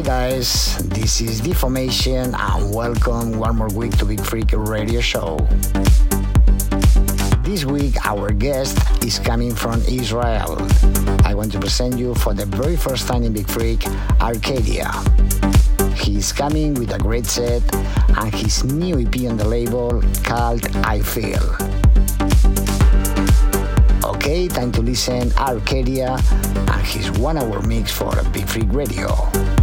Hi guys, this is D-Formation and welcome one more week to Beat Freak Radio Show. This week our guest is coming from Israel. I want to present you for the very first time in Beat Freak, Arcadia. He's coming with a great set and his new EP on the label called I Feel. Okay, time to listen Arcadia and his one hour mix for Beat Freak Radio.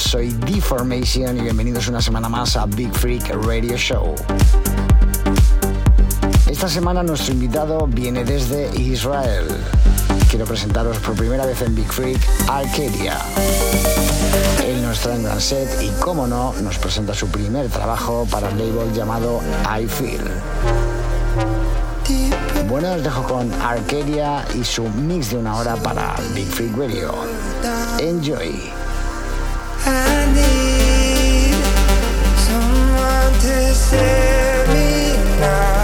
Soy Deformation y bienvenidos una semana más a Big Freak Radio Show. Esta semana nuestro invitado viene desde Israel. Quiero presentaros por primera vez en Big Freak Arcadia. Él nos trae un gran set y, como no, nos presenta su primer trabajo para el label llamado I Feel. Bueno, os dejo con Arcadia y su mix de una hora para Big Freak Radio. Enjoy. Save me now.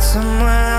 somewhere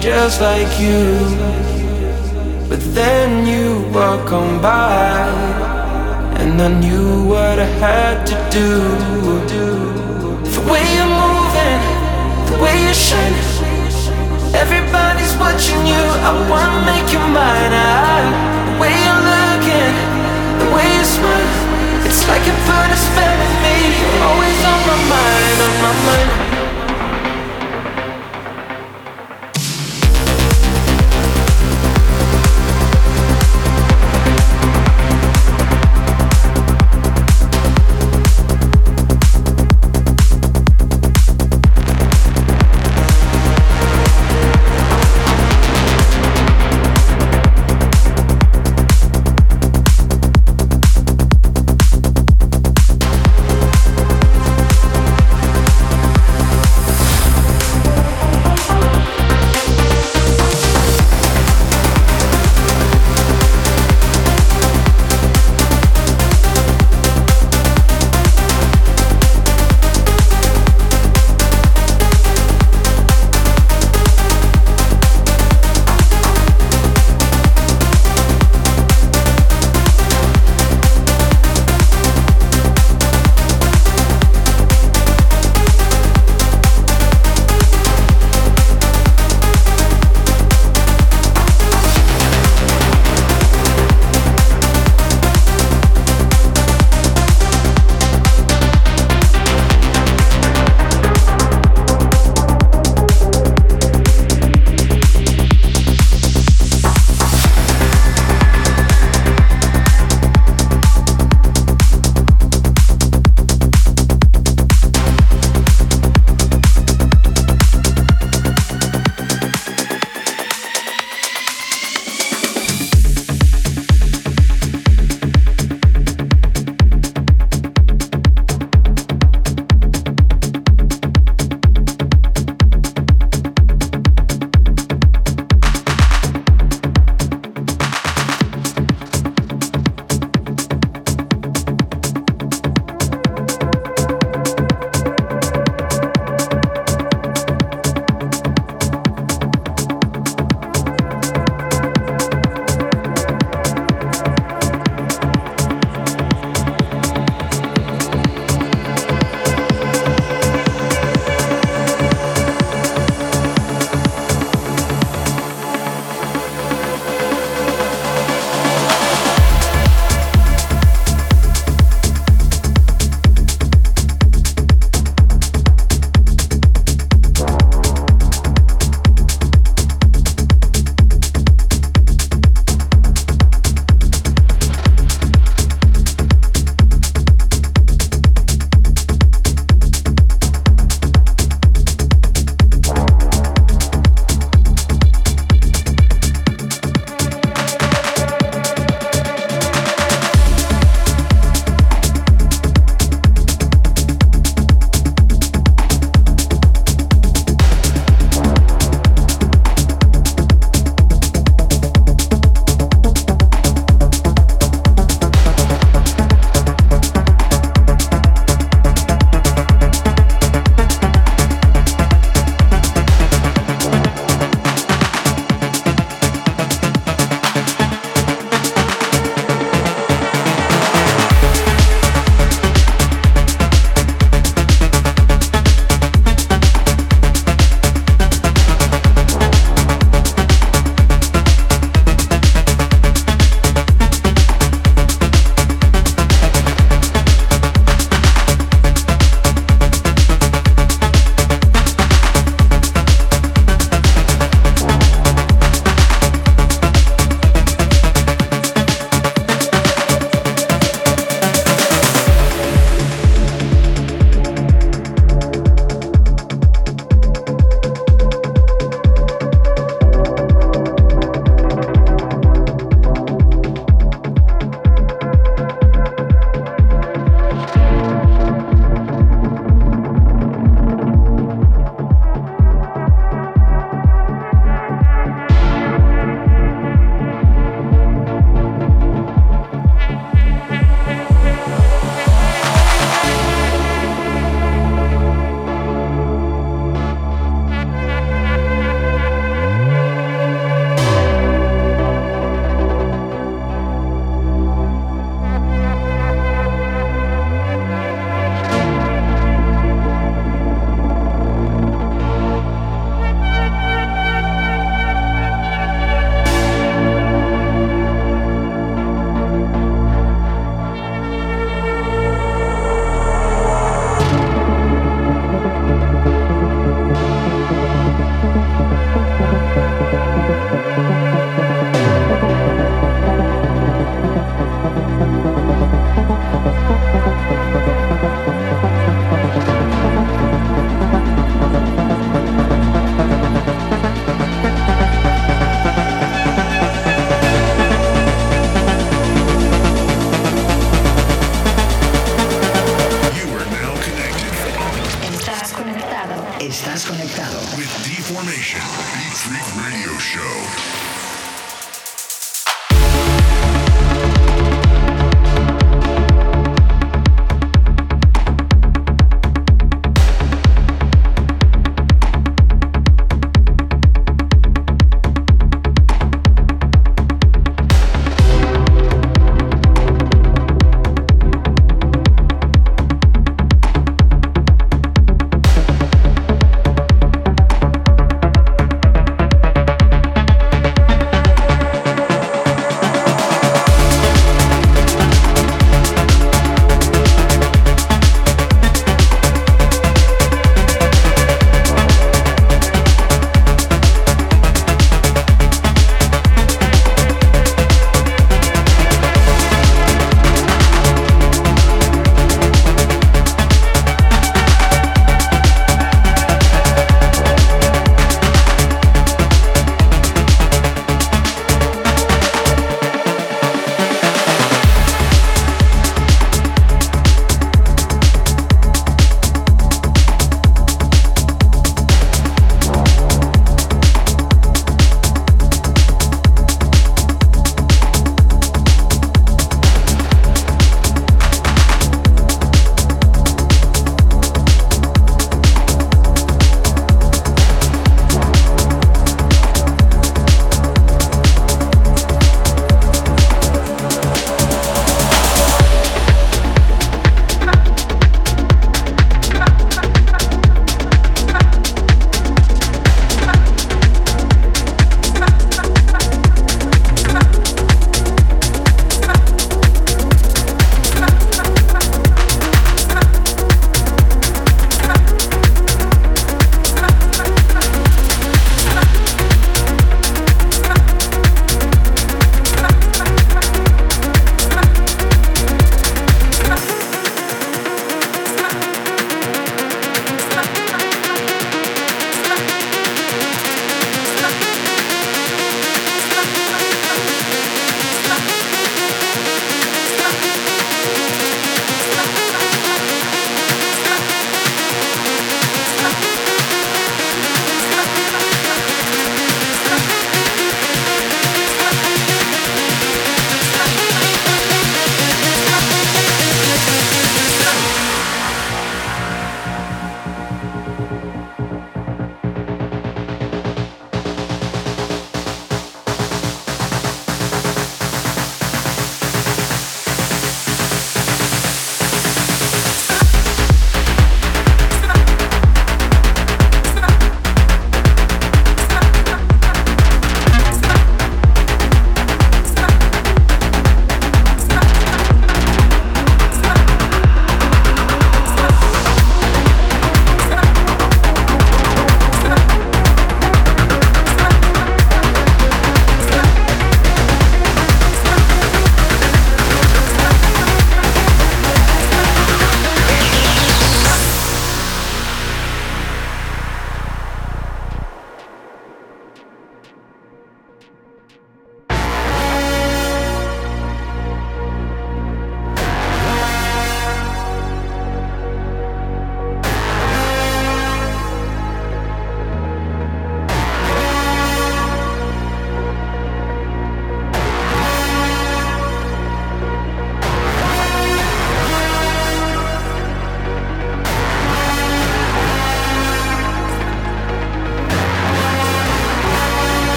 just like you. But then you walk on by, and I knew what I had to do. The way you're moving, the way you're shining. Everybody's watching you. I wanna make you mine. I, the way you're looking, the way you smile. It's like you put a spell on me. You're always on my mind, on my mind.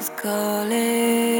Is calling.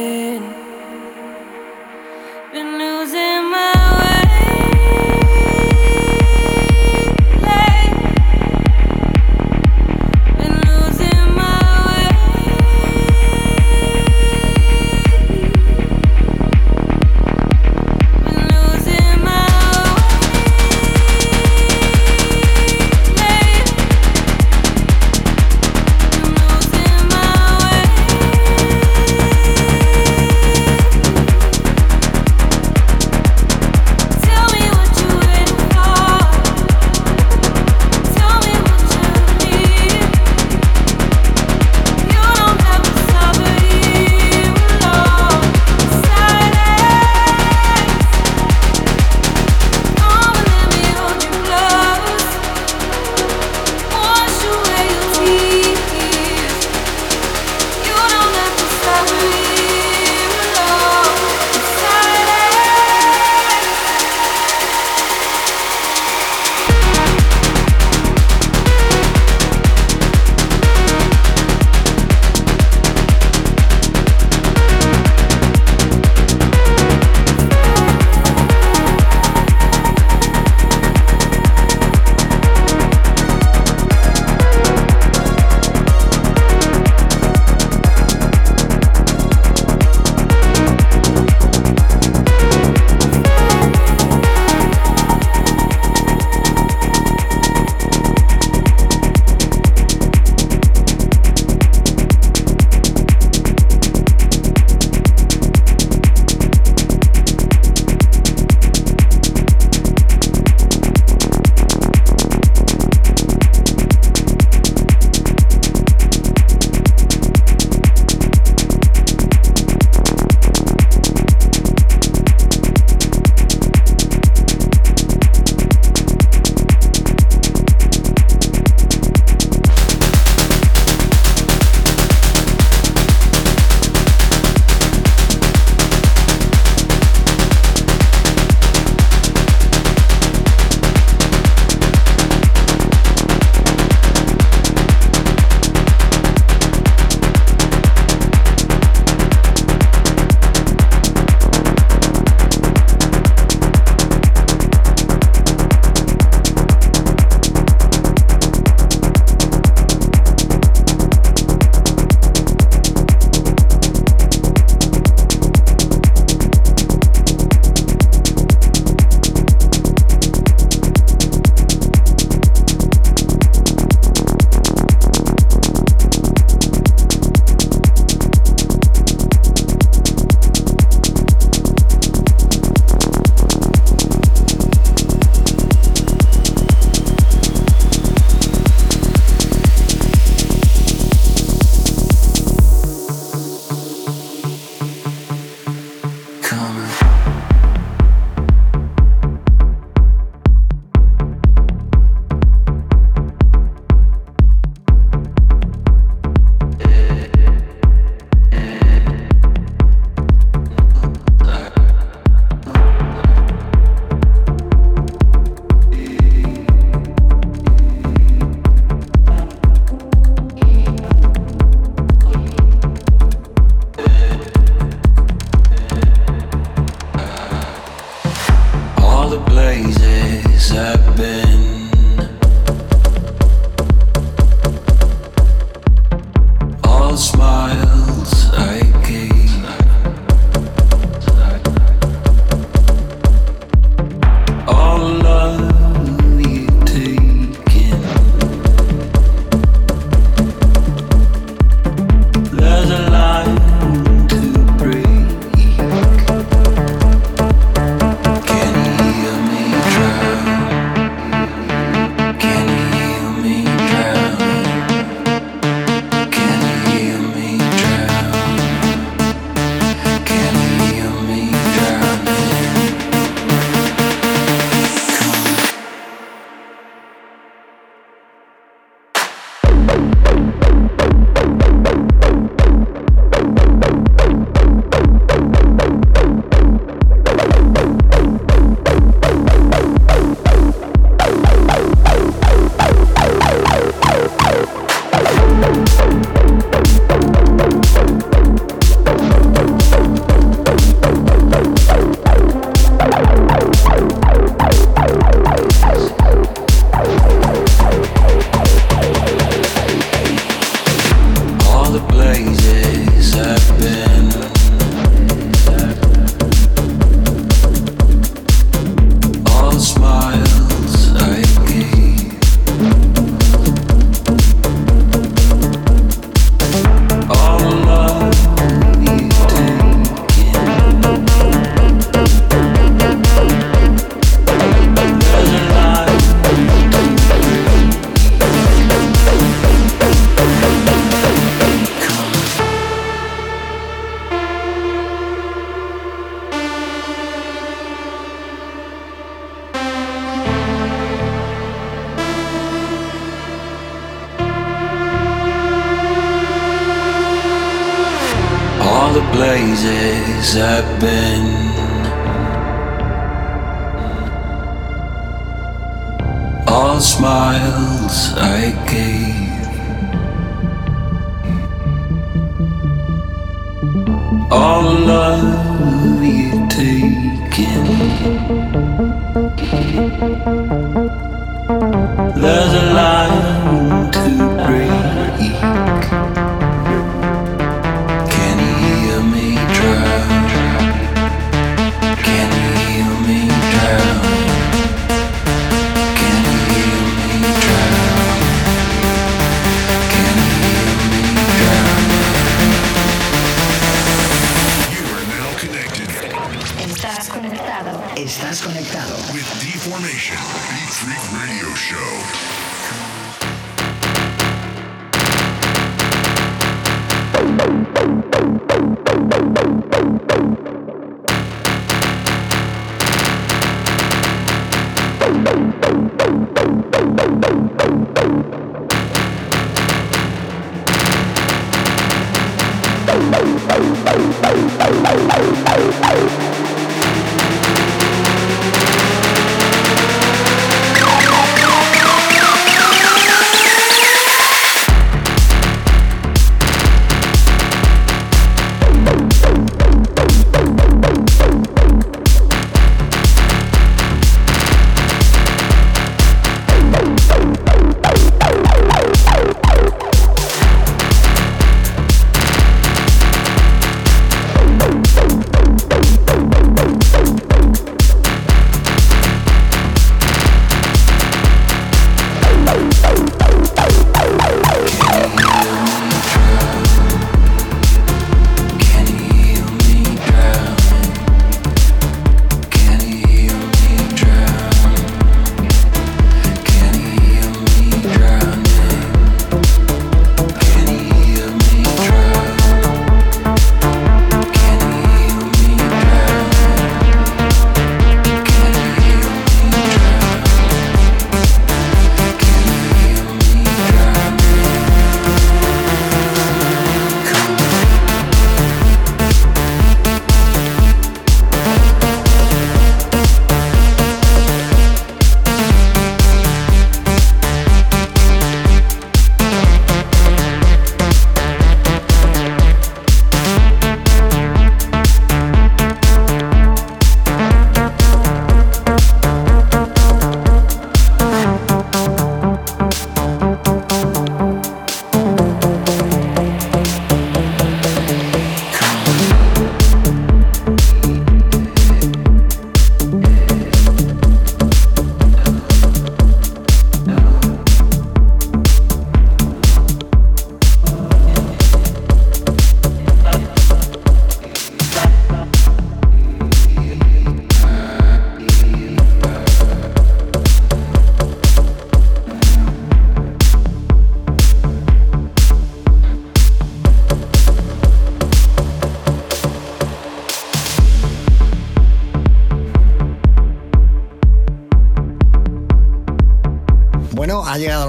Estás conectado with Deformation Beat Freak Radio Show.